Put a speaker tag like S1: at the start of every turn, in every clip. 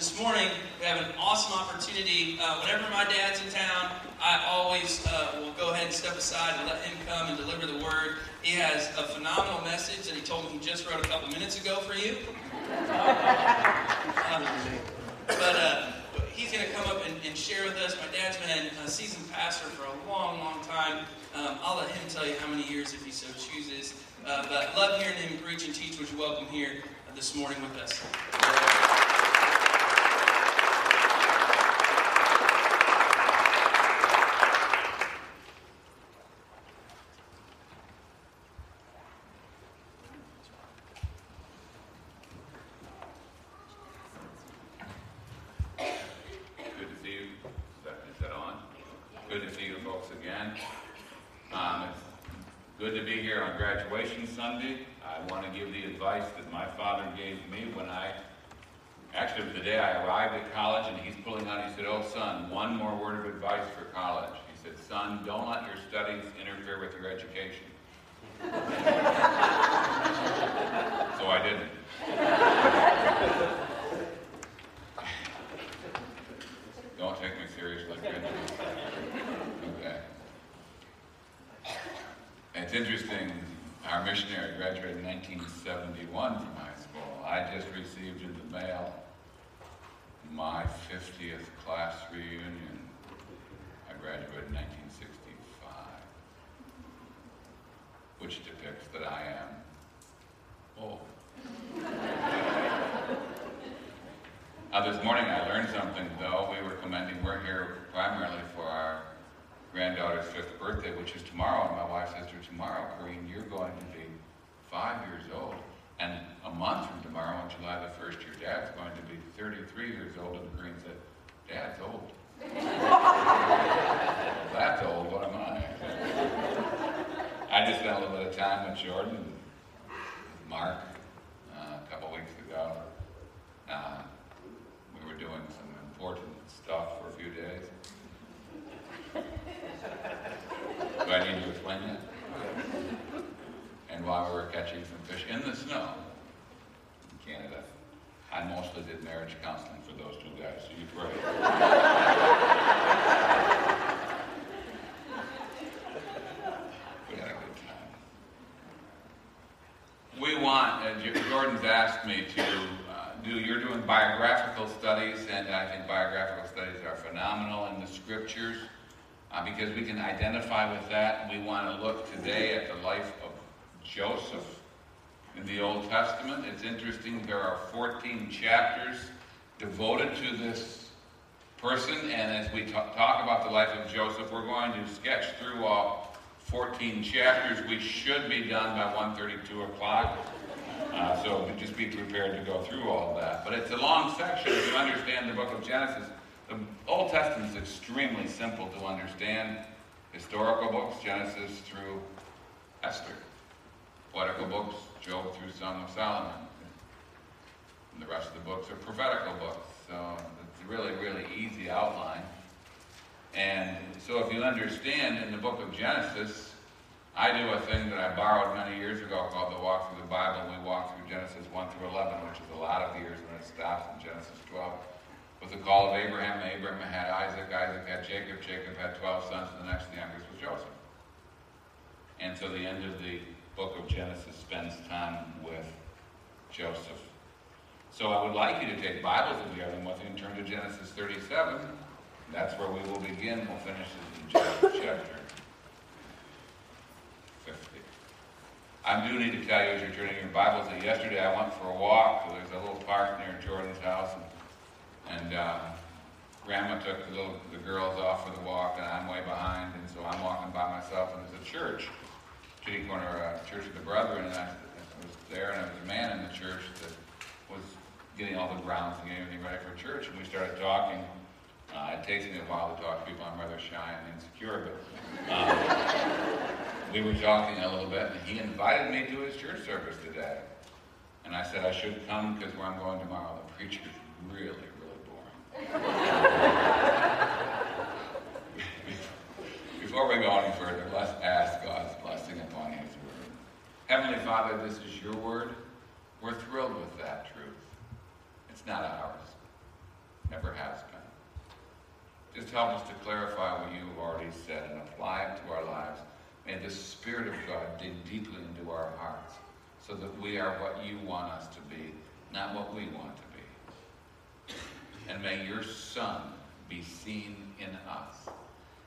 S1: This morning, we have an awesome opportunity. Uh, whenever my dad's in town, I always uh, will go ahead and step aside and let him come and deliver the word. He has a phenomenal message that he told me he just wrote a couple minutes ago for you. Um, but uh, he's going to come up and, and, share with us. My dad's been a seasoned pastor for a long, long time. Um, I'll let him tell you how many years if he so chooses. Uh, but love hearing him preach and teach. Would you welcome here this morning with us?
S2: Good to be here on graduation Sunday. I want to give the advice that my father gave me when I, actually the day I arrived at college and he's pulling out, he said, oh son, one more word of advice for college. He said, son, don't let your studies interfere with your education. so I didn't. It's interesting, our missionary graduated in 1971 from high school. I just received in the mail my 50th class reunion. I graduated in 1965, which depicts that I am old. uh, this morning I learned something, though. We were commending, we're here primarily for our granddaughter's fifth birthday, which is tomorrow, and my wife says to her, tomorrow, Corinne, you're going to be five years old. And a month from tomorrow, on July the 1st, your dad's going to be 33 years old. And Green said, Dad's old. That's old, what am I? I just spent a little bit of time with Jordan, and Mark, uh, a couple weeks ago. Uh, we were doing some important stuff for a few days. Do I need to explain that? And while we were catching some fish in the snow in Canada, I mostly did marriage counseling for those two guys, so you pray. we had a good time. We want, uh, Jordan's asked me to uh, do, you're doing biographical studies, and I think biographical studies are phenomenal in the scriptures uh, because we can identify with that. We want to look today at the life Joseph in the Old Testament. It's interesting, there are 14 chapters devoted to this person, and as we talk about the life of Joseph, we're going to sketch through all 14 chapters. We should be done by 1.32 o'clock. Uh, so just be prepared to go through all that. But it's a long section. If you understand the book of Genesis, the Old Testament is extremely simple to understand. Historical books, Genesis through Esther. Poetical books, Job through Song of Solomon. And the rest of the books are prophetical books. So it's a really, really easy outline. And so if you understand in the book of Genesis, I do a thing that I borrowed many years ago called the Walk Through the Bible. We walk through Genesis 1 through 11, which is a lot of years when it stops in Genesis 12 with the call of Abraham. Abraham had Isaac, Isaac had Jacob, Jacob had 12 sons, and the next youngest was Joseph. And so the end of the book of Genesis spends time with Joseph. So I would like you to take Bibles if you have them with you and turn to Genesis 37. That's where we will begin. We'll finish it in chapter 50. I do need to tell you as you're turning your Bibles that yesterday I went for a walk. There's a little park near Jordan's house. And and uh, Grandma took the little the girls off for the walk, and I'm way behind, and so I'm walking by myself. And there's a church, Kitty Corner uh, Church of the Brethren, and I, I was there, and there was a man in the church that was getting all the grounds and getting everything ready for church, and we started talking. Uh, it takes me a while to talk to people. I'm rather shy and insecure, but um, we were talking a little bit, and he invited me to his church service today. And I said I should come because where I'm going tomorrow, the preacher's really, really boring. Before we go any further, let's ask God's blessing upon His word. Heavenly Father, this is your word. We're thrilled with that truth. It's not ours. Never has been. Just help us to clarify what you have already said and apply it to our lives. May the Spirit of God dig deeply into our hearts so that we are what you want us to be, not what we want to be. And may your Son be seen in us.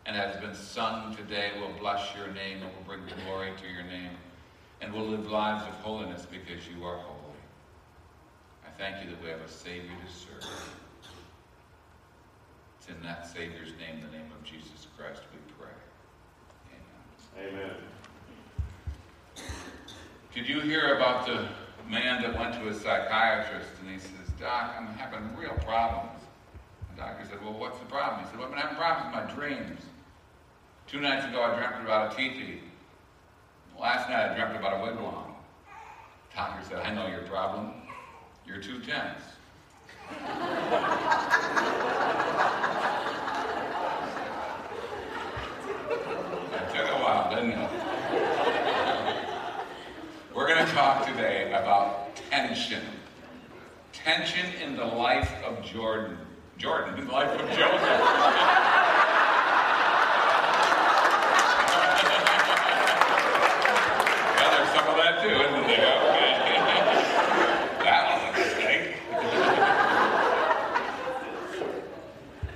S2: And as has been sung today, we'll bless your name and we'll bring glory to your name. And we'll live lives of holiness because you are holy. I thank you that we have a Savior to serve. It's in that Savior's name, the name of Jesus Christ, we pray.
S3: Amen. Amen.
S2: Did you hear about the man that went to a psychiatrist and he says, Doc, I'm having real problems. The doctor said, Well, what's the problem? He said, Well, I've been having problems with my dreams. Two nights ago, I dreamt about a teepee. Last night, I dreamt about a wigwam. Doctor said, I know your problem. You're too tense. That took a while, didn't it? We're going to talk today about tension. Tension in the life of Jordan. Jordan, in the life of Joseph. well, there's some of that too, isn't there? Okay. that was a mistake.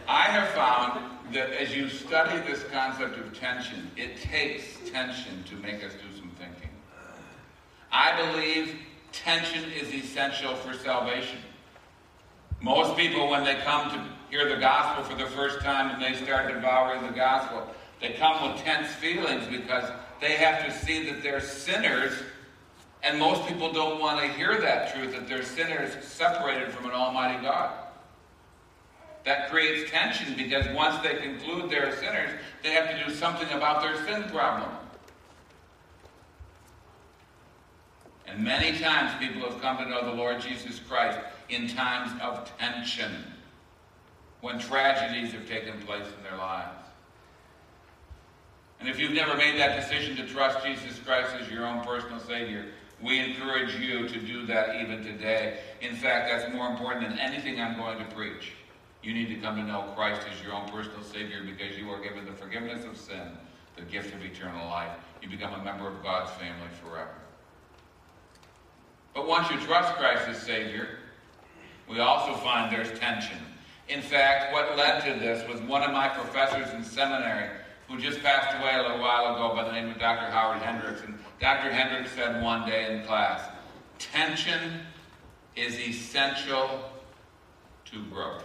S2: I have found that as you study of tension, it takes tension to make us do some thinking. I believe tension is essential for salvation. Most people, when they come to hear the gospel for the first time and they start devouring the gospel, they come with tense feelings because they have to see that they're sinners. And most people don't want to hear that truth that they're sinners separated from an almighty God. That creates tension because once they conclude they're sinners, they have to do something about their sin problem. And many times people have come to know the Lord Jesus Christ in times of tension, when tragedies have taken place in their lives. And if you've never made that decision to trust Jesus Christ as your own personal Savior, we encourage you to do that even today. In fact, that's more important than anything I'm going to preach. You need to come to know Christ as your own personal Savior because you are given the forgiveness of sin, the gift of eternal life. You become a member of God's family forever. But once you trust Christ as Savior, we also find there's tension. In fact, what led to this was one of my professors in seminary who just passed away a little while ago by the name of Dr. Howard Hendricks. And Dr. Hendricks said one day in class, tension is essential to growth.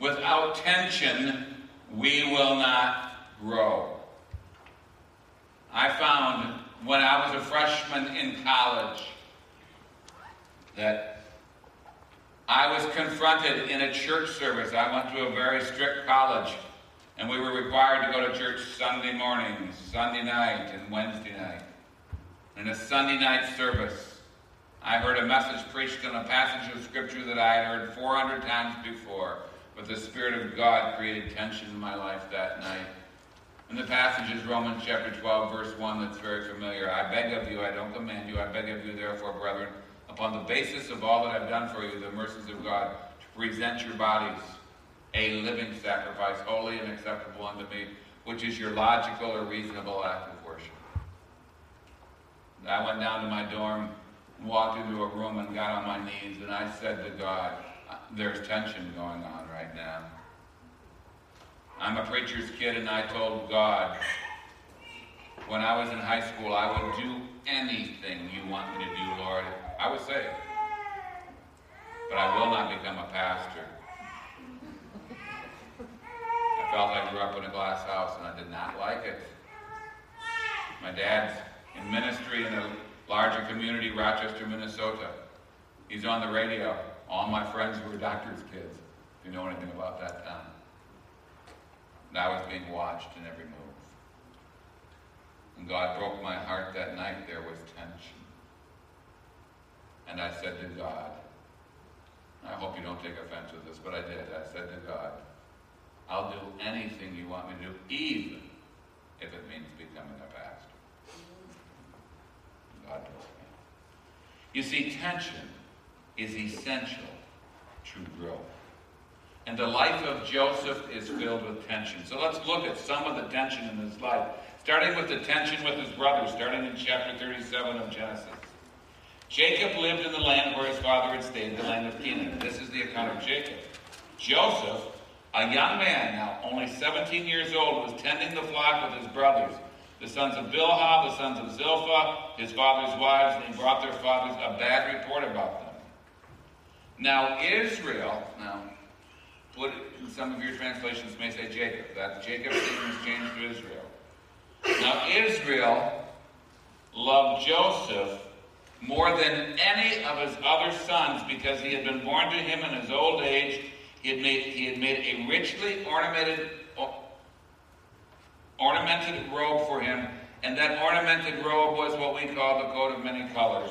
S2: Without tension, we will not grow. I found when I was a freshman in college that I was confronted in a church service. I went to a very strict college, and we were required to go to church Sunday morning, Sunday night, and Wednesday night. In a Sunday night service, I heard a message preached on a passage of Scripture that I had heard 400 times before, but the Spirit of God created tension in my life that night. And the passage is Romans chapter 12, verse 1, that's very familiar. I beg of you, I don't command you, I beg of you, therefore, brethren, upon the basis of all that I've done for you, the mercies of God, to present your bodies a living sacrifice, holy and acceptable unto me, which is your logical or reasonable act of worship. And I went down to my dorm, walked into a room, and got on my knees, and I said to God, There's tension going on right now. I'm a preacher's kid, and I told God, when I was in high school, I would do anything you want me to do, Lord. I was saved. But I will not become a pastor. I felt I grew up in a glass house, and I did not like it. My dad's in ministry in a, larger community, Rochester, Minnesota. He's on the radio. All my friends were doctors' kids, if you know anything about that town. And I was being watched in every move. And God broke my heart that night. There was tension. And I said to God, I hope you don't take offense with this, but I did. I said to God, I'll do anything you want me to do, even if it means becoming a pastor. God told me. You see, tension is essential to growth. And the life of Joseph is filled with tension. So let's look at some of the tension in his life, starting with the tension with his brothers, starting in chapter 37 of Genesis. Jacob lived in the land where his father had stayed, the land of Canaan. This is the account of Jacob. Joseph, a young man now, only 17 years old, was tending the flock with his brothers, the sons of Bilhah, the sons of Zilpah, his father's wives, and he brought their fathers a bad report about them. Now Israel, now put some of your translations may say Jacob. That Jacob's name was changed to Israel. Now Israel loved Joseph more than any of his other sons because he had been born to him in his old age. He had made, he had made a richly ornamented, ornamented robe for him, and that ornamented robe was what we call the coat of many colors.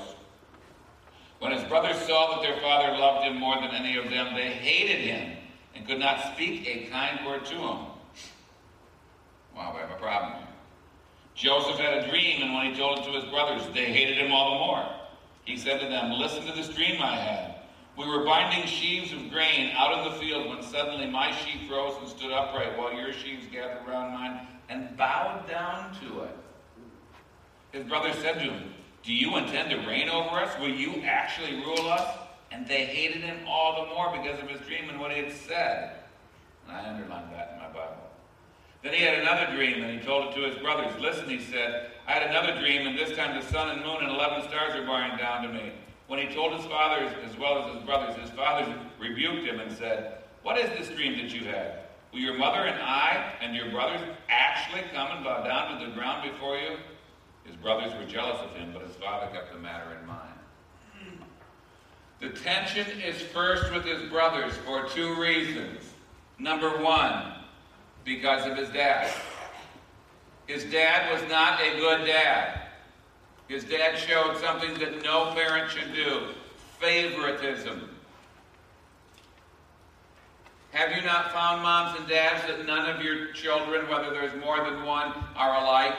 S2: When his brothers saw that their father loved him more than any of them, they hated him and could not speak a kind word to him. Wow, we have a problem here. Joseph had a dream, and when he told it to his brothers, they hated him all the more. He said to them, Listen to this dream I had. We were binding sheaves of grain out in the field when suddenly my sheaf rose and stood upright while your sheaves gathered around mine and bowed down to it. His brothers said to him, Do you intend to reign over us? Will you actually rule us? And they hated him all the more because of his dream and what he had said. And I underlined that in my Bible. Then he had another dream, and he told it to his brothers. Listen, he said, I had another dream, and this time the sun and moon and eleven stars are bearing down to me. When he told his fathers as well as his brothers, his fathers rebuked him and said, What is this dream that you had? Will your mother and I and your brothers actually come and bow down to the ground before you? His brothers were jealous of him, but his father kept the matter in mind. The tension is first with his brothers for two reasons. Number one, because of his dad. His dad was not a good dad. His dad showed something that no parent should do favoritism. Have you not found moms and dads that none of your children, whether there's more than one, are alike?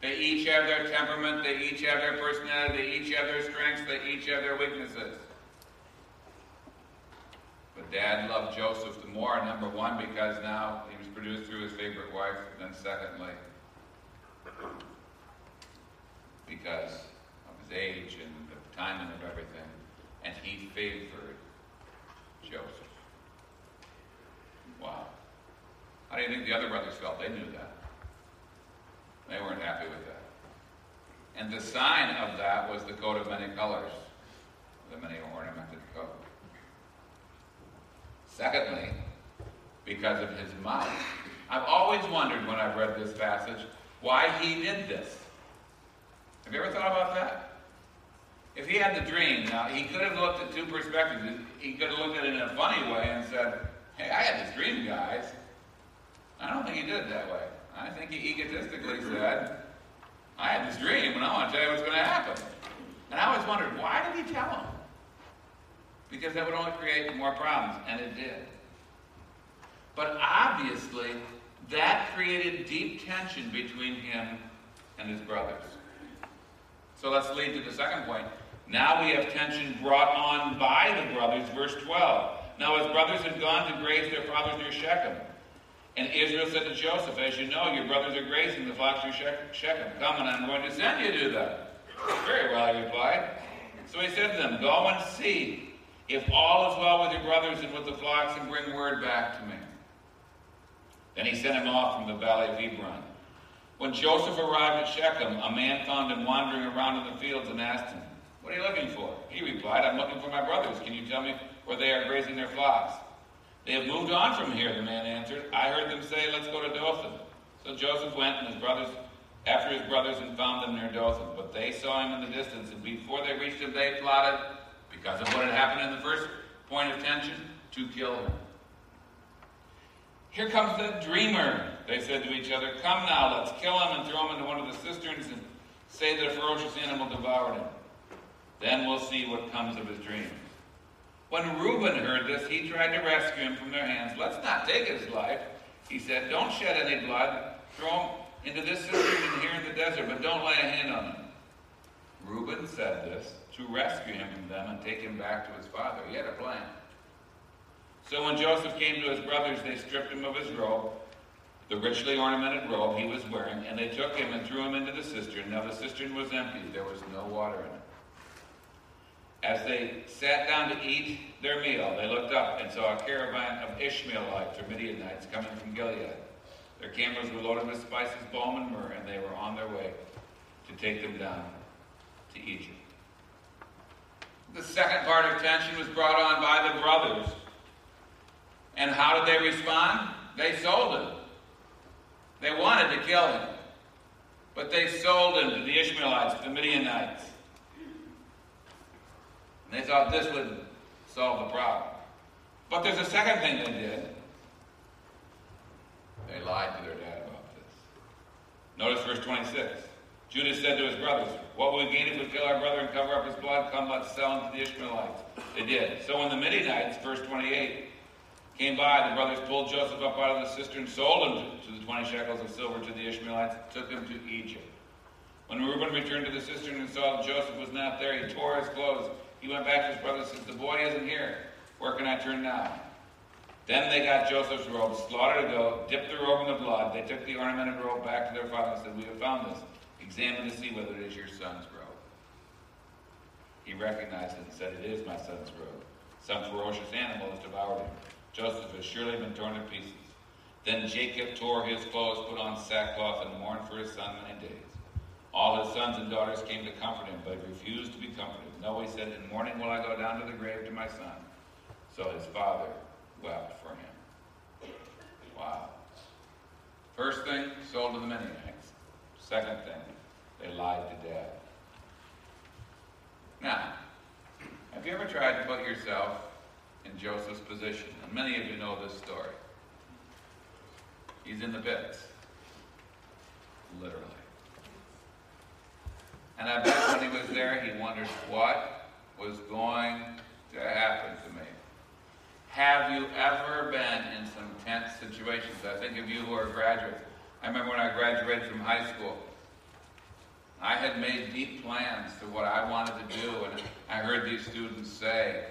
S2: They each have their temperament, they each have their personality, they each have their strengths, they each have their weaknesses. But dad loved Joseph the more, number one, because now he was produced through his favorite wife, and then secondly, because of his age and the timing of everything, and he favored Joseph. Wow. How do you think the other brothers felt? They knew that. They weren't happy with that. And the sign of that was the coat of many colors, the many ornamented coat. Secondly, because of his mouth. I've always wondered when I've read this passage why he did this. Have you ever thought about that? If he had the dream, now he could have looked at two perspectives. He could have looked at it in a funny way and said, Hey, I had this dream, guys. I don't think he did it that way. I think he egotistically said, I had this dream and I want to tell you what's going to happen. And I always wondered, why did he tell him? Because that would only create more problems, and it did. But obviously, that created deep tension between him and his brothers. So let's lead to the second point. Now we have tension brought on by the brothers, verse 12. Now his brothers had gone to graze their fathers near Shechem. And Israel said to Joseph, As you know, your brothers are grazing the flocks near Shechem. Come and I'm going to send you to them. Very well, he replied. So he said to them, Go and see if all is well with your brothers and with the flocks, and bring word back to me. Then he sent him off from the valley of Hebron. When Joseph arrived at Shechem, a man found him wandering around in the fields and asked him, What are you looking for? He replied, I'm looking for my brothers. Can you tell me where they are grazing their flocks? They have moved on from here, the man answered. I heard them say, Let's go to Dothan. So Joseph went, and his brothers after his brothers and found them near Dothan. But they saw him in the distance, and before they reached him, they plotted, because of what had happened in the first point of tension, to kill him. Here comes the dreamer, they said to each other. Come now, let's kill him and throw him into one of the cisterns and say that a ferocious animal devoured him. Then we'll see what comes of his dreams. When Reuben heard this, he tried to rescue him from their hands. Let's not take his life, he said. Don't shed any blood. Throw him into this cistern here in the desert, but don't lay a hand on him. Reuben said this to rescue him from them and take him back to his father. He had a plan. So when Joseph came to his brothers, they stripped him of his robe, the richly ornamented robe he was wearing, and they took him and threw him into the cistern. Now the cistern was empty, there was no water in it. As they sat down to eat their meal, they looked up and saw a caravan of Ishmaelites or Midianites coming from Gilead. Their camels were loaded with spices, balm, and myrrh, and they were on their way to take them down to Egypt. The second part of tension was brought on by the brothers. And how did they respond? They sold him. They wanted to kill him. But they sold him to the Ishmaelites, the Midianites. And they thought this would solve the problem. But there's a second thing they did. They lied to their dad about this. Notice verse 26. Judah said to his brothers, What will we gain if we kill our brother and cover up his blood? Come, let's sell him to the Ishmaelites. They did. So when the Midianites, verse 28, came by, the brothers pulled Joseph up out of the cistern, sold him to, to the 20 shekels of silver to the Ishmaelites, took him to Egypt. When Reuben returned to the cistern and saw that Joseph was not there, he tore his clothes. He went back to his brothers and said, The boy isn't here. Where can I turn now? Then they got Joseph's robe, slaughtered a goat, dipped the robe in the blood. They took the ornamented robe back to their father and said, We have found this. Examine to see whether it is your son's robe. He recognized it and said, It is my son's robe. Some ferocious animal has devoured him. Joseph has surely been torn to pieces. Then Jacob tore his clothes, put on sackcloth, and mourned for his son many days. All his sons and daughters came to comfort him, but he refused to be comforted. No, he said, In mourning will I go down to the grave to my son. So his father wept for him. Wow. First thing, sold to the Midianites. Second thing, they lied to dad. Now, have you ever tried to put yourself in Joseph's position? And many of you know this story. He's in the pits. Literally. And I bet when he was there, he wondered what was going to happen to me. Have you ever been in some tense situations? I think of you who are graduates. I remember when I graduated from high school. I had made deep plans to what I wanted to do, and I heard these students say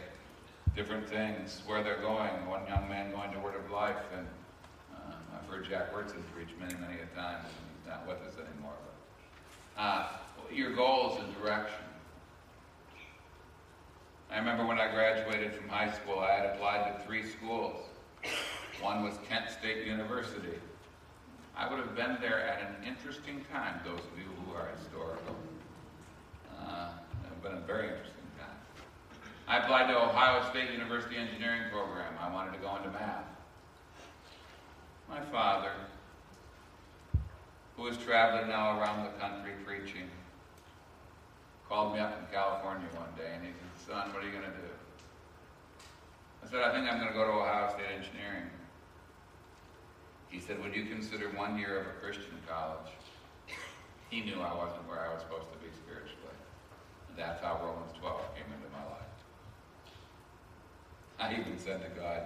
S2: different things, where they're going. One young man going to Word of Life, and uh, I've heard Jack Wyrtzen preach many, many a time, and he's not with us anymore. But uh, your goals and direction. I remember when I graduated from high school, I had applied to three schools. One was Kent State University. I would have been there at an interesting time, those of you who are historical. Uh, it would have been a very interesting time. I applied to Ohio State University Engineering Program. I wanted to go into math. My father, who is traveling now around the country preaching, called me up from California one day and he said, Son, what are you going to do? I said, I think I'm going to go to Ohio State Engineering. He said, Would you consider one year of a Christian college? He knew I wasn't where I was supposed to be spiritually. And that's how Romans 12 came into my life. I even said to God,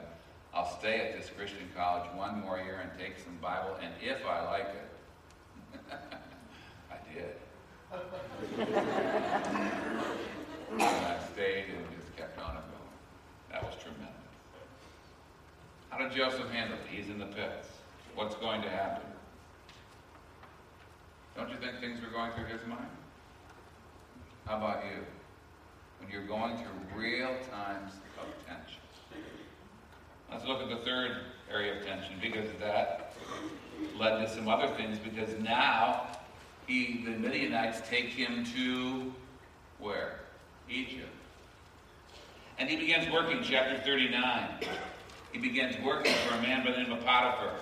S2: I'll stay at this Christian college one more year and take some Bible, and if I like it, I did. And I stayed and just kept on going. That was tremendous. How did Joseph handle it? He's in the pits. What's going to happen? Don't you think things were going through his mind? How about you? When you're going through real times of tension. Let's look at the third area of tension because that led to some other things because now he, the Midianites take him to where? Egypt. And he begins working, chapter 39. He begins working for a man by the name of Potiphar.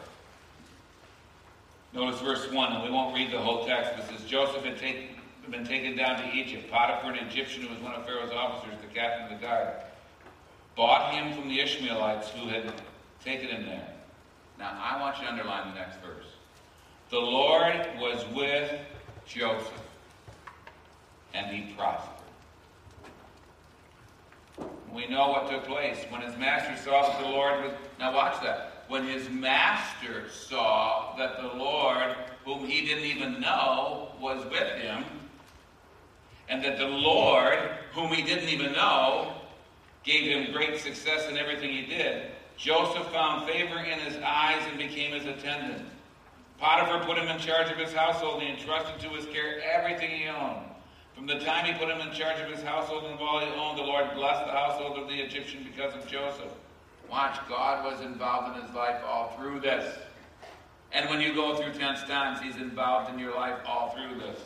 S2: Notice verse 1, and we won't read the whole text. It says Joseph had take, been taken down to Egypt. Potiphar, an Egyptian who was one of Pharaoh's officers, the captain of the guard, bought him from the Ishmaelites who had taken him there. Now, I want you to underline the next verse. The Lord was with Joseph, and he prospered. We know what took place. When his master saw that the Lord was. Now, watch that. When his master saw that the Lord, whom he didn't even know, was with him, and that the Lord, whom he didn't even know, gave him great success in everything he did, Joseph found favor in his eyes and became his attendant. Potiphar put him in charge of his household and entrusted to his care everything he owned. From the time he put him in charge of his household and all he owned, the Lord blessed the household of the Egyptian because of Joseph. Watch, God was involved in his life all through this. And when you go through tense times, he's involved in your life all through this.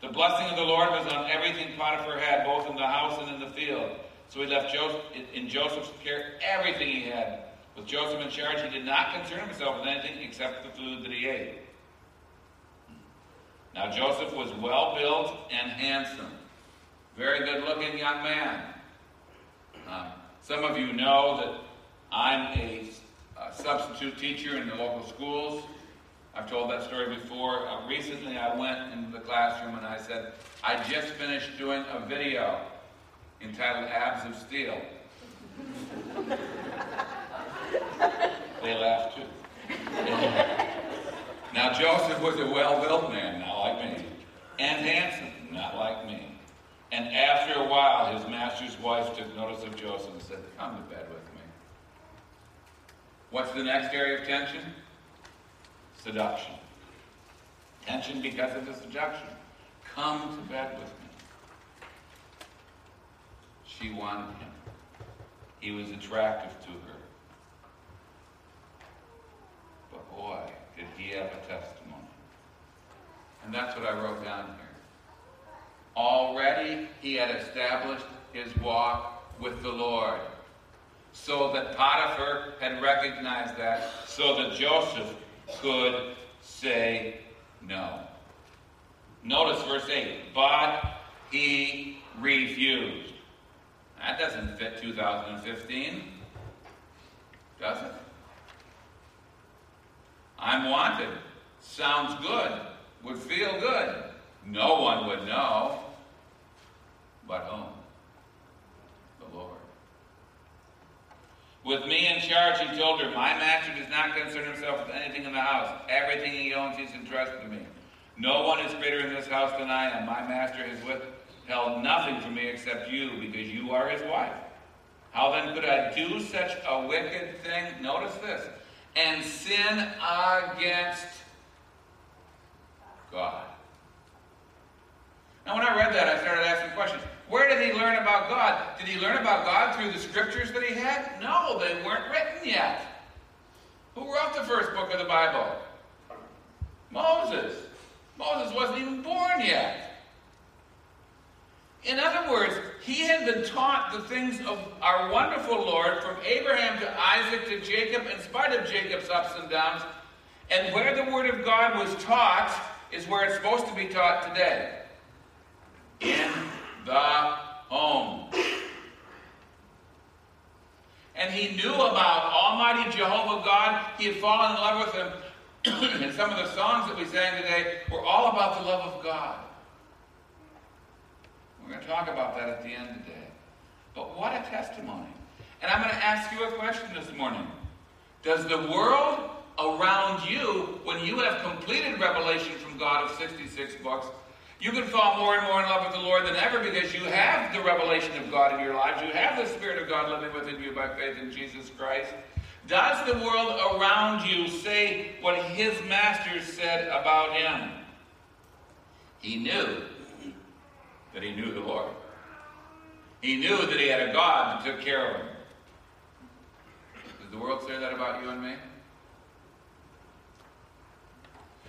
S2: The blessing of the Lord was on everything Potiphar had, both in the house and in the field. So he left Joseph, in Joseph's care everything he had. With Joseph in charge, he did not concern himself with anything except the food that he ate. Now, Joseph was well built and handsome. Very good looking young man. Um, some of you know that I'm a, a, substitute teacher in the local schools. I've told that story before. Uh, recently, I went into the classroom and I said, I just finished doing a video entitled Abs of Steel. they laughed too. Now, Joseph was a well built man, not like me, and handsome, not like me. And after a while, his master's wife took notice of Joseph and said, Come to bed with me. What's the next area of tension? Seduction. Tension because of the seduction. Come to bed with me. She wanted him. He was attractive to her. But boy, did he have a testimony. And that's what I wrote down here. Already he had established his walk with the Lord. So that Potiphar had recognized that, so that Joseph could say no. Notice verse 8. But he refused. That doesn't fit 2015, does it? I'm wanted. Sounds good. Would feel good. No one would know. But whom? The Lord. With me in charge, he told her, My master does not concern himself with anything in the house. Everything he owns, he's entrusted to me. No one is greater in this house than I am. My master has withheld nothing from me except you, because you are his wife. How then could I do such a wicked thing? Notice this and sin against God. Now, when I read that, I started asking questions. Where did he learn about God? Did he learn about God through the scriptures that he had? No, they weren't written yet. Who wrote the first book of the Bible? Moses. Moses wasn't even born yet. In other words, he had been taught the things of our wonderful Lord from Abraham to Isaac to Jacob, in spite of Jacob's ups and downs. And where the Word of God was taught is where it's supposed to be taught today in the home. And he knew about Almighty Jehovah God. He had fallen in love with him. and some of the songs that we sang today were all about the love of God. We're going to talk about that at the end today. But what a testimony. And I'm going to ask you a question this morning. Does the world around you, when you have completed revelation from God of 66 books, you can fall more and more in love with the Lord than ever because you have the revelation of God in your lives. You have the Spirit of God living within you by faith in Jesus Christ. Does the world around you say what his master said about him? He knew that he knew the Lord. He knew that he had a God that took care of him. Does the world say that about you and me?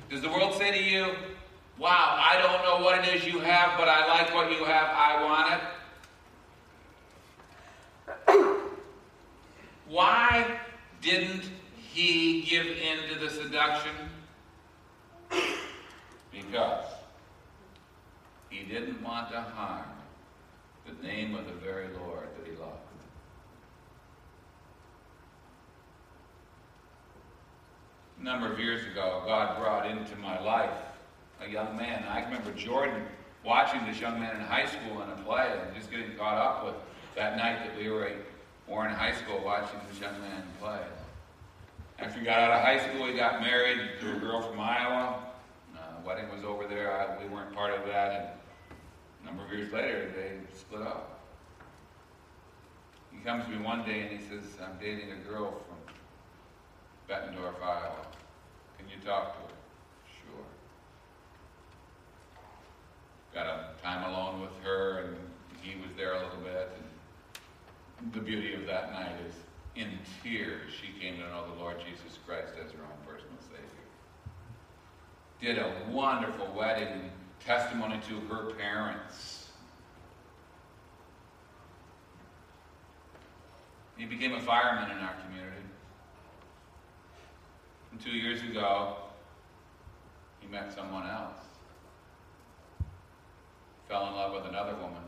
S2: Does the world say to you, Wow, I don't know what it is you have, but I like what you have. I want it. Why didn't he give in to the seduction? Because he didn't want to harm the name of the very Lord that he loved. A number of years ago, God brought into my life a young man. I remember Jordan watching this young man in high school in a play and just getting caught up with that night that we were at Warren High School watching this young man play. After he got out of high school, he got married to a girl from Iowa. Wedding was over there. I, we weren't part of that. And a number of years later, they split up. He comes to me one day and he says, I'm dating a girl from Bettendorf, Iowa. Can you talk to her? Sure. Got a time alone with her, and he was there a little bit. And the beauty of that night is, in tears, she came to know the Lord Jesus Christ as her own. Did a wonderful wedding testimony to her parents. He became a fireman in our community. And two years ago, he met someone else. Fell in love with another woman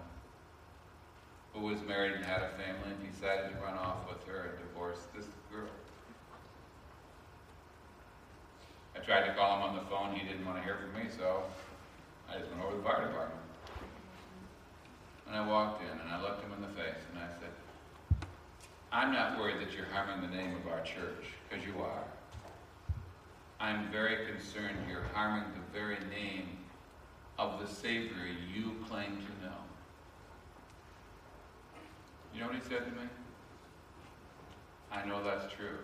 S2: who was married and had a family and decided to run off with her and divorce this girl. I tried to call him on the phone. He didn't want to hear from me, so I just went over to the fire department. And I walked in and I looked him in the face and I said, I'm not worried that you're harming the name of our church, because you are. I'm very concerned you're harming the very name of the Savior you claim to know. You know what he said to me? I know that's true,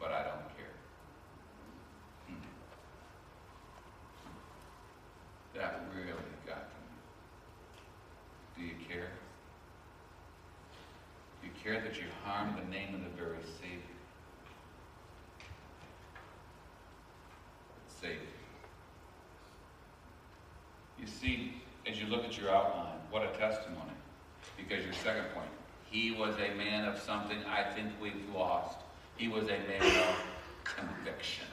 S2: but I don't care. Hmm. That really got to me. Do you care? That you harm the name of the very Savior? Savior. You see, as you look at your outline, what a testimony. Because your second point, he was a man of something I think we've lost. He was a man of conviction.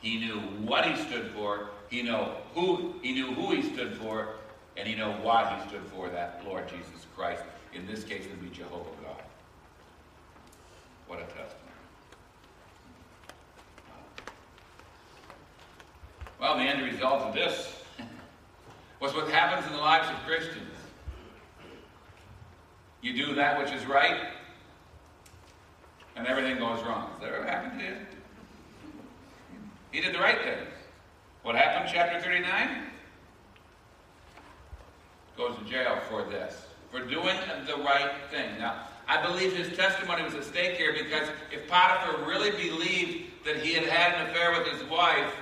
S2: He knew what he stood for. He knew who he knew who he stood for, and he knew why he stood for. That Lord Jesus Christ. In this case, it would be Jehovah God. What a testimony. Well, the end result of this was what happens in the lives of Christians. You do that which is right, and everything goes wrong. Has that ever happened to you? He did the right thing. What happened, chapter 39? Goes to jail for this, for doing the right thing. Now, I believe his testimony was at stake here because if Potiphar really believed that he had had an affair with his wife,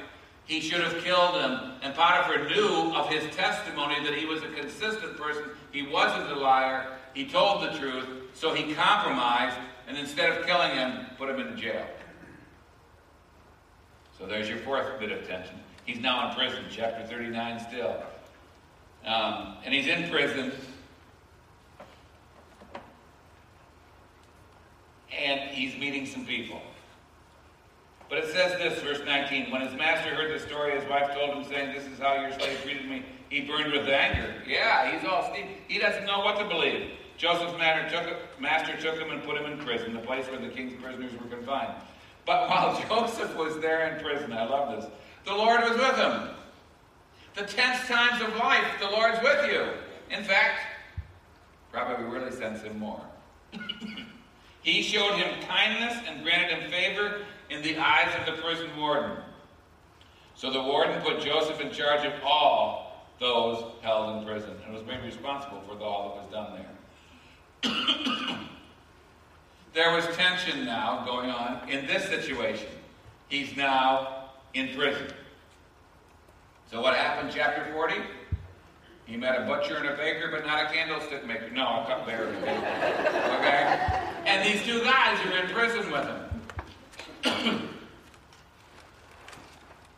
S2: he should have killed him. And Potiphar knew of his testimony that he was a consistent person. He wasn't a liar. He told the truth. So he compromised, and instead of killing him, put him in jail. So there's your fourth bit of tension. He's now in prison, chapter 39 still. Um, and he's in prison. And he's meeting some people. But it says this, verse 19 When his master heard the story, his wife told him, saying, This is how your slave treated me. He burned with anger. Yeah, he's all steamed. He doesn't know what to believe. Joseph's master took, him and put him in prison, the place where the king's prisoners were confined. But while Joseph was there in prison, I love this, the Lord was with him. The tense times of life, the Lord's with you. In fact, probably really sends him more. he showed him kindness and granted him favor in the eyes of the prison warden. So the warden put Joseph in charge of all those held in prison and was made responsible for all that was done there. there was tension now going on in this situation. He's now in prison. So what happened, chapter 40? He met a butcher and a baker, but not a candlestick maker. No, a cupbearer. Okay? And these two guys are in prison with him.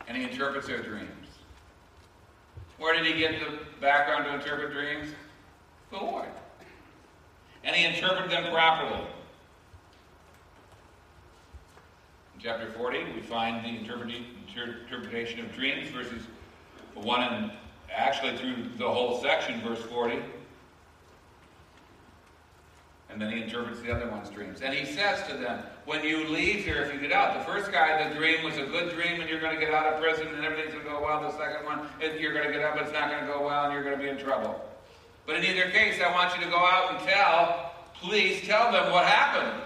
S2: and he interprets their dreams. Where did he get the background to interpret dreams? The Lord. And he interpreted them properly. In chapter 40, we find the interpretation of dreams, verses 1 and actually through the whole section, verse 40. And then he interprets the other one's dreams. And he says to them, when you leave here, if you get out, the first guy, the dream was a good dream and you're going to get out of prison and everything's going to go well. The second one, you're going to get out, but it's not going to go well and you're going to be in trouble. But in either case, I want you to go out and tell, please tell them what happened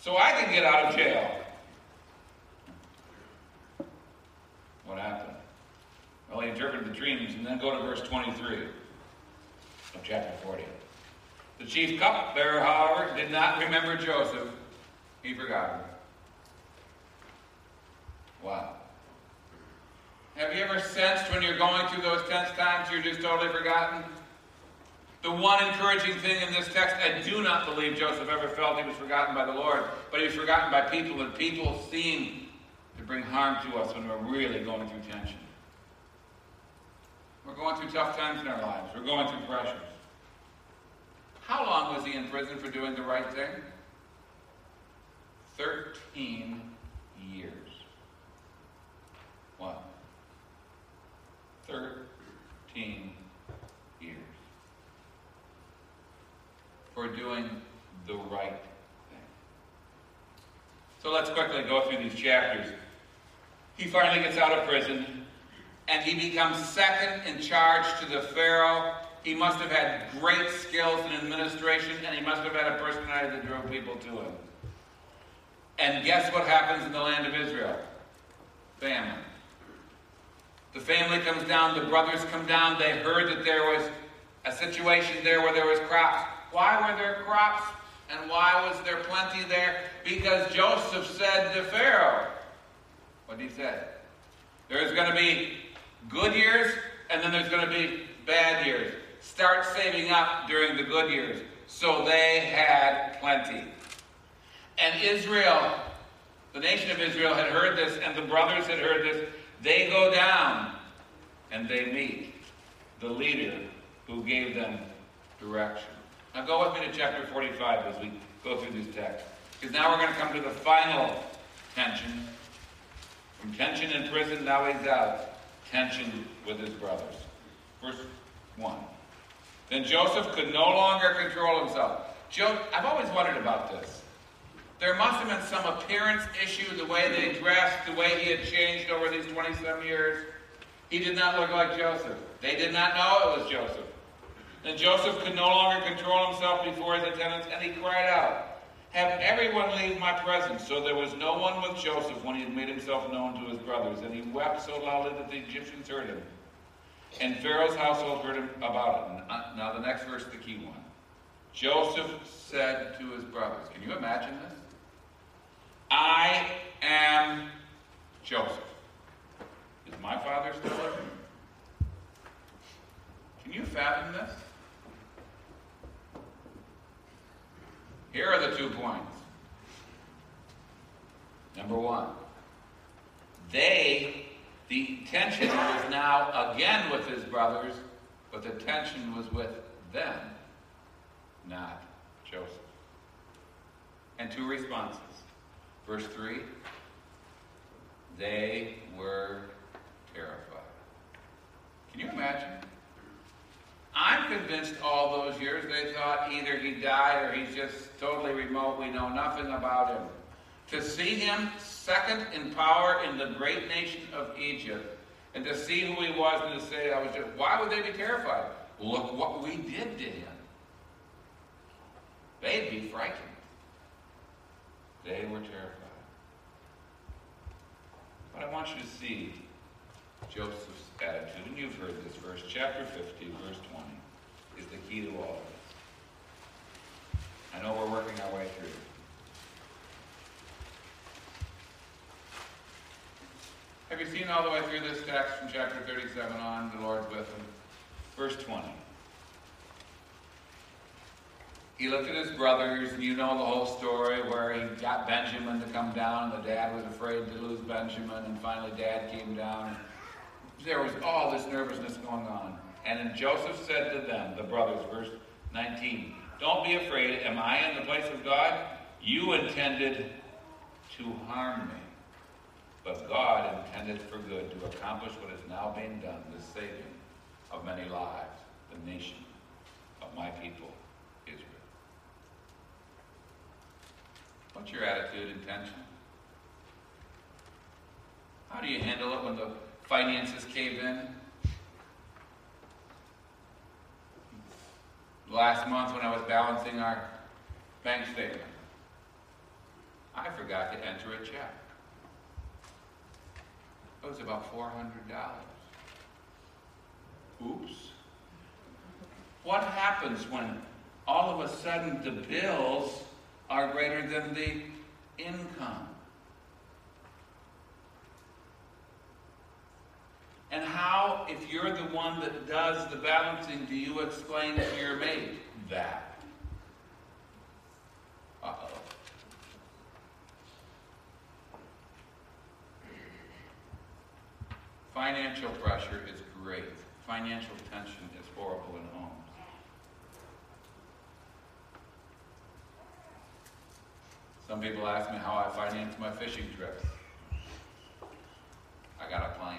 S2: so I can get out of jail. What happened? Well, he interpreted the dreams and then go to verse 23 of chapter 40. The chief cupbearer, however, did not remember Joseph. He forgot him. Wow. Have you ever sensed when you're going through those tense times you're just totally forgotten? The one encouraging thing in this text, I do not believe Joseph ever felt he was forgotten by the Lord, but he was forgotten by people, and people seem to bring harm to us when we're really going through tension. We're going through tough times in our lives. We're going through pressures. How long was he in prison for doing the right thing? 13 years. What? 13 years. For doing the right thing. So let's quickly go through these chapters. He finally gets out of prison, and he becomes second in charge to the Pharaoh he must have had great skills in administration, and he must have had a personality that drove people to him. And guess what happens in the land of Israel? Famine. The family comes down, the brothers come down. They heard that there was a situation there where there was crops. Why were there crops? And why was there plenty there? Because Joseph said to Pharaoh, what did he say? There's going to be good years, and then there's going to be bad years start saving up during the good years. So they had plenty. And Israel, the nation of Israel, had heard this, and the brothers had heard this. They go down and they meet the leader who gave them direction. Now go with me to chapter 45 as we go through this text. Because now we're going to come to the final tension. From tension in prison, now he's out. Tension with his brothers. Verse 1. Then Joseph could no longer control himself. Jo- I've always wondered about this. There must have been some appearance issue, the way they dressed, the way he had changed over these 27 years. He did not look like Joseph. They did not know it was Joseph. Then Joseph could no longer control himself before his attendants, and he cried out, Have everyone leave my presence. So there was no one with Joseph when he had made himself known to his brothers, and he wept so loudly that the Egyptians heard him. And Pharaoh's household heard about it. Uh, now, the next verse is the key one. Joseph said to his brothers, Can you imagine this? I am Joseph. Is my father still living? Can you fathom this? Here are the two points. Number one, they the tension was now again with his brothers, but the tension was with them, not Joseph. And two responses. Verse 3 they were terrified. Can you imagine? I'm convinced all those years they thought either he died or he's just totally remote. We know nothing about him. To see him second in power in the great nation of Egypt, and to see who he was and to say, I was just, why would they be terrified? Look what we did to him. They'd be frightened. They were terrified. But I want you to see Joseph's attitude, and you've heard this verse, chapter 50, verse 20, is the key to all of this. I know we're working our way through. Have you seen all the way through this text from chapter 37 on? The Lord's with him. Verse 20. He looked at his brothers, and you know the whole story where he got Benjamin to come down, and the dad was afraid to lose Benjamin, and finally dad came down. There was all this nervousness going on. And then Joseph said to them, the brothers, verse 19, Don't be afraid. Am I in the place of God? You intended to harm me But God intended for good to accomplish what is now being done, the saving of many lives, the nation of my people, Israel. What's your attitude and tension? How do you handle it when the finances cave in? Last month when I was balancing our bank statement, I forgot to enter a check. It was about $400. Oops. What happens when all of a sudden the bills are greater than the income? And how, if you're the one that does the balancing, do you explain to your mate that? Financial pressure is great. Financial tension is horrible in homes. Some people ask me how I finance my fishing trips. I got a plan.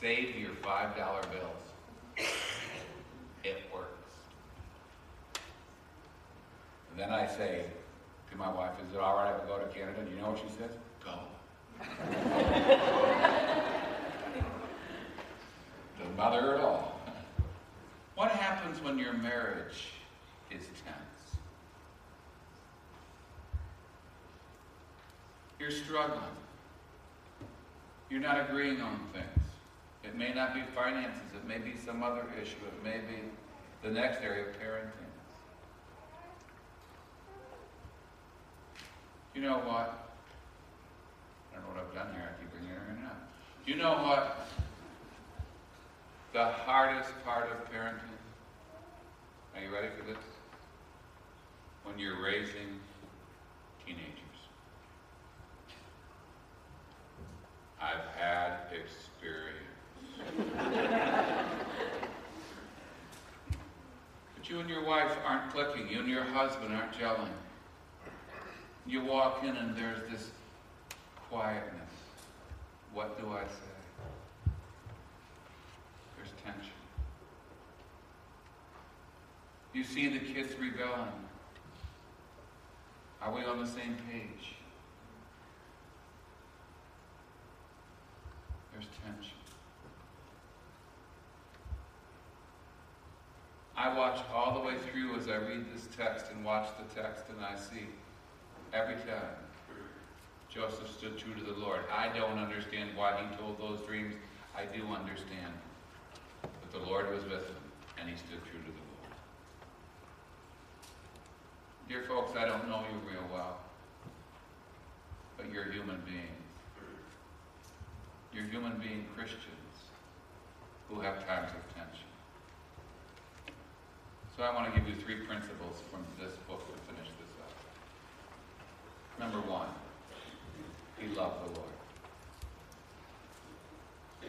S2: Save your $5 bills. It works. And then I say to my wife, is it all right if I go to Canada? Do you know what she says? Go. Doesn't bother her at all. What happens when your marriage is tense? You're struggling. You're not agreeing on things. It may not be finances. It may be some other issue. It may be the next area of parenting. You know what? I don't know what I've done here. I keep bringing her in now. You know what? The hardest part of parenting. Are you ready for this? When you're raising teenagers. I've had experience. but you and your wife aren't clicking. You and your husband aren't gelling. You walk in and there's this quietness. What do I say? There's tension. You see the kids rebelling. Are we on the same page? There's tension. I watch all the way through as I read this text and watch the text, and I see every time Joseph stood true to the Lord. I don't understand why he told those dreams. I do understand that the Lord was with him, and he stood true to the Lord. Dear folks, I don't know you real well, but you're human beings. You're human being Christians who have times of tension. So I want to give you three principles from this book to finish this up. Number one, he loved the Lord.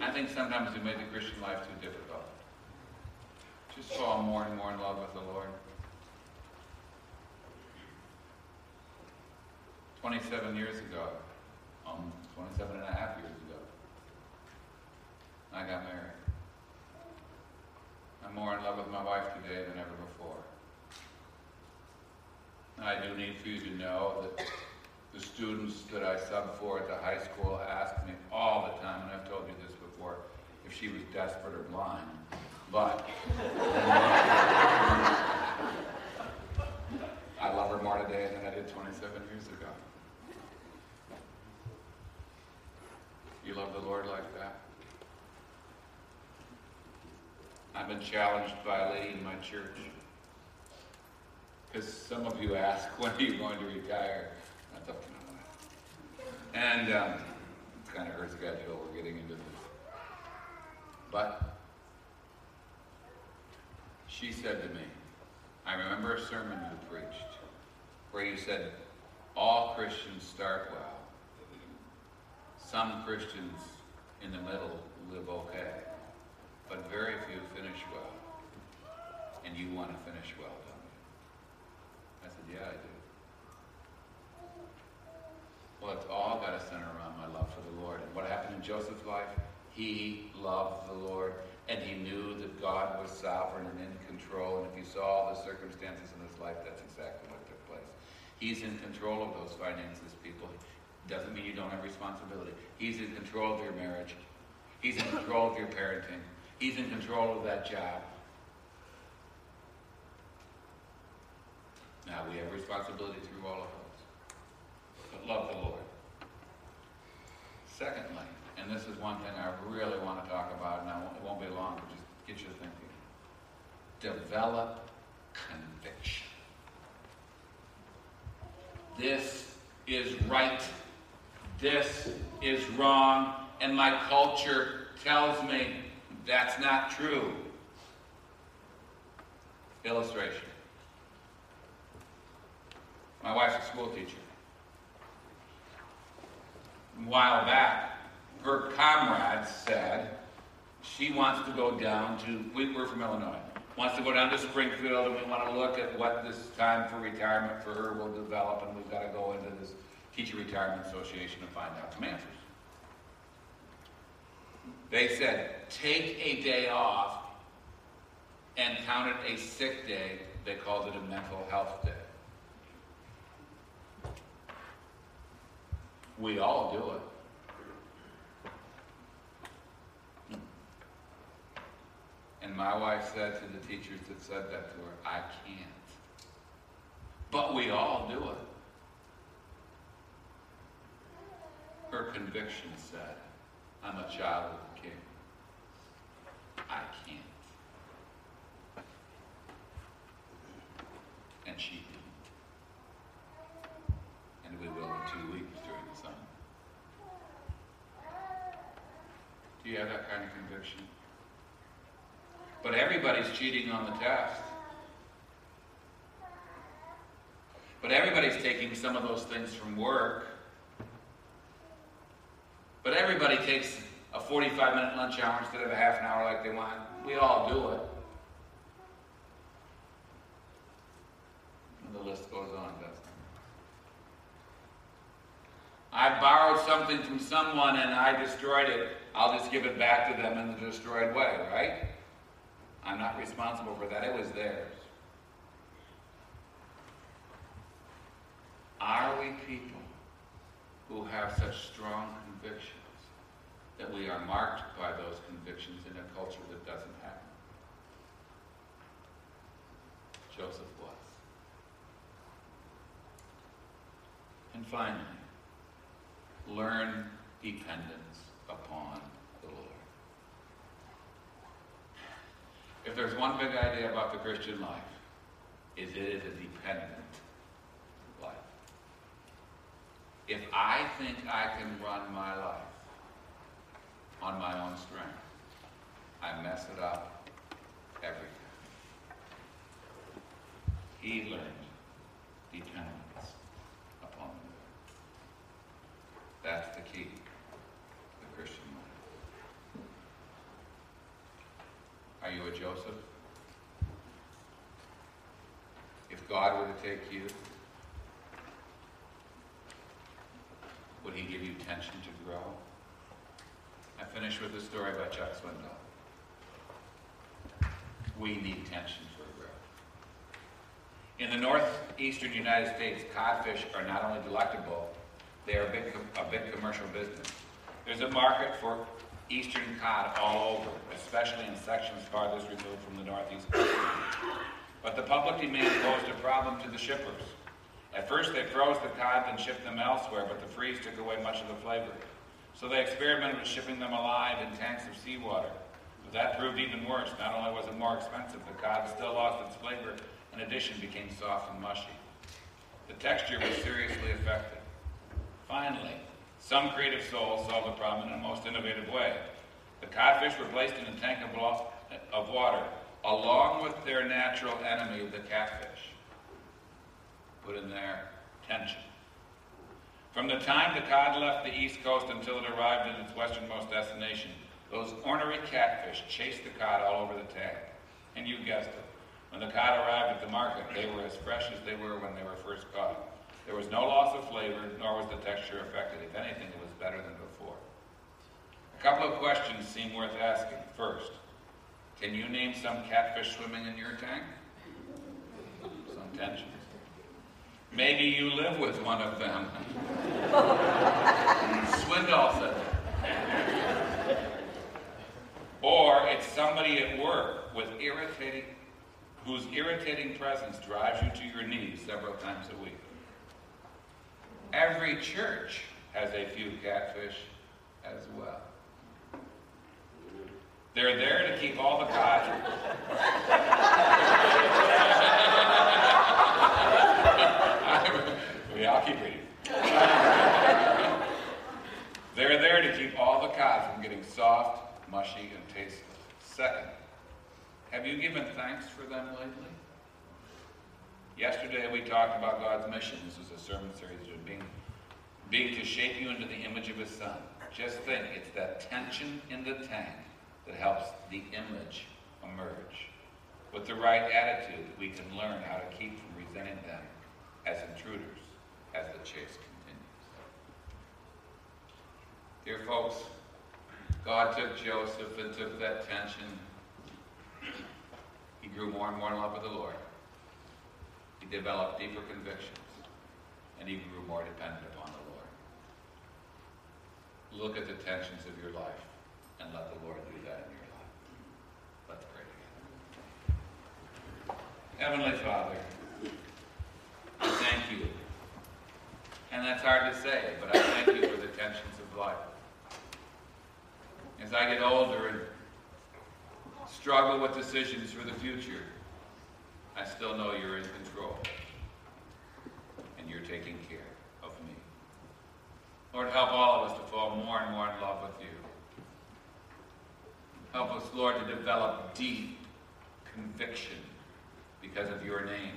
S2: I think sometimes we made the Christian life too difficult. Just fall more and more in love with the Lord. 27 years ago, um, 27 and a half years ago, I got married. I'm more in love with my wife today than ever before. I do need for you to know that the students that I sub for at the high school ask me all the time, and I've told you this before, if she was desperate or blind. But I love her more today than I did 27 years ago. You love the Lord like that? I've been challenged by a lady in my church. Because some of you ask, when are you going to retire? That's up to me. And um, it's kind of her schedule. We're getting into this. But she said to me, I remember a sermon you preached where you said, all Christians start well. Some Christians in the middle live okay, but very few finish well. And you want to finish well, don't you? I said, yeah, I do. Well, it's all got to center around my love for the Lord. And what happened in Joseph's life? He loved the Lord, and he knew that God was sovereign and in control. And if you saw all the circumstances in his life, that's exactly what took place. He's in control of those finances, people. Doesn't mean you don't have responsibility. He's in control of your marriage. He's in control of your parenting. He's in control of that job. Now, we have responsibility through all of those. But love the Lord. Secondly, and this is one thing I really want to talk about, and it won't be long, but just get you thinking. Develop conviction. This is right. This is wrong. And my culture tells me that's not true. Illustration. My wife's a school teacher. While back, her comrade said she wants to go down to, we, we're from Illinois, wants to go down to Springfield and we want to look at what this time for retirement for her will develop and we've got to go into this Teacher Retirement Association to find out some answers. They said, take a day off and count it a sick day. They called it a mental health day. We all do it. And my wife said to the teachers that said that to her, I can't. But we all do it. Her conviction said, I'm a child of the King. I can't. And she didn't. And we will in two weeks during the summer. Do have that kind of conviction? But everybody's cheating on the test. But everybody's taking some of those things from work. But everybody takes a 45 minute lunch hour instead of a half an hour like they want. We all do it. And the list goes on, doesn't it? I borrowed something from someone and I destroyed it. I'll just give it back to them in the destroyed way, right? I'm not responsible for that. It was theirs. Are we people who have such strong convictions that we are marked by those convictions in a culture that doesn't have them? Joseph was. And finally, learn dependence upon the Lord. If there's one big idea about the Christian life, is it is a dependent life. If I think I can run my life on my own strength, I mess it up every time. He learned dependence upon the Lord. That's the key to the Christian life. Are you a Joseph? If God were to take you, would he give you tension to grow? I finish with a story by Chuck Swindoll. We need tension for growth. In the northeastern United States, codfish are not only delectable, they are a big, a big commercial business. There's a market for eastern cod all over, especially in sections farthest removed from the northeast. But the public demand posed a problem to the shippers. At first, they froze the cod and shipped them elsewhere, but the freeze took away much of the flavor. So they experimented with shipping them alive in tanks of seawater. But that proved even worse. Not only was it more expensive, the cod still lost its flavor, in addition became soft and mushy. The texture was seriously affected. Finally, some creative souls solved the problem in a most innovative way. The codfish were placed in a tank of, of water, along with their natural enemy, the catfish. Put in there tension. From the time the cod left the east coast until it arrived at its westernmost destination, those ornery catfish chased the cod all over the tank. And you guessed it. When the cod arrived at the market, they were as fresh as they were when they were first caught. There was no loss of flavor, nor was the texture affected. If anything, it was better than before. A couple of questions seem worth asking. First, can you name some catfish swimming in your tank? Some tensions. Maybe you live with one of them. Swindoll said that. Or it's somebody at work with irritating, whose irritating presence drives you to your knees several times a week. Every church has a few catfish as well. They're there to keep all the codgers. we all keep reading. They're there to keep all the cod from getting soft, mushy, and tasteless. Second, have you given thanks for them lately? Yesterday we talked about God's mission. This was a sermon series of being, being to shape you into the image of His Son. Just think, it's that tension in the tank that helps the image emerge. With the right attitude, we can learn how to keep from resenting them as intruders as the chase continues. Dear folks, God took Joseph and took that tension. He grew more and more in love with the Lord. Developed deeper convictions, and he grew more dependent upon the Lord. Look at the tensions of your life and let the Lord do that in your life. Let's pray together. Heavenly Father, thank you. And that's hard to say, but I thank you for the tensions of life. As I get older and struggle with decisions for the future, I still know you're in control. And you're taking care of me. Lord, help all of us to fall more and more in love with you. Help us, Lord, to develop deep conviction because of your name.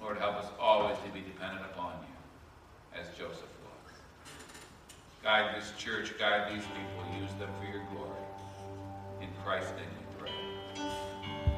S2: Lord, help us always to be dependent upon you, as Joseph was. Guide this church, guide these people, use them for your glory. In Christ's name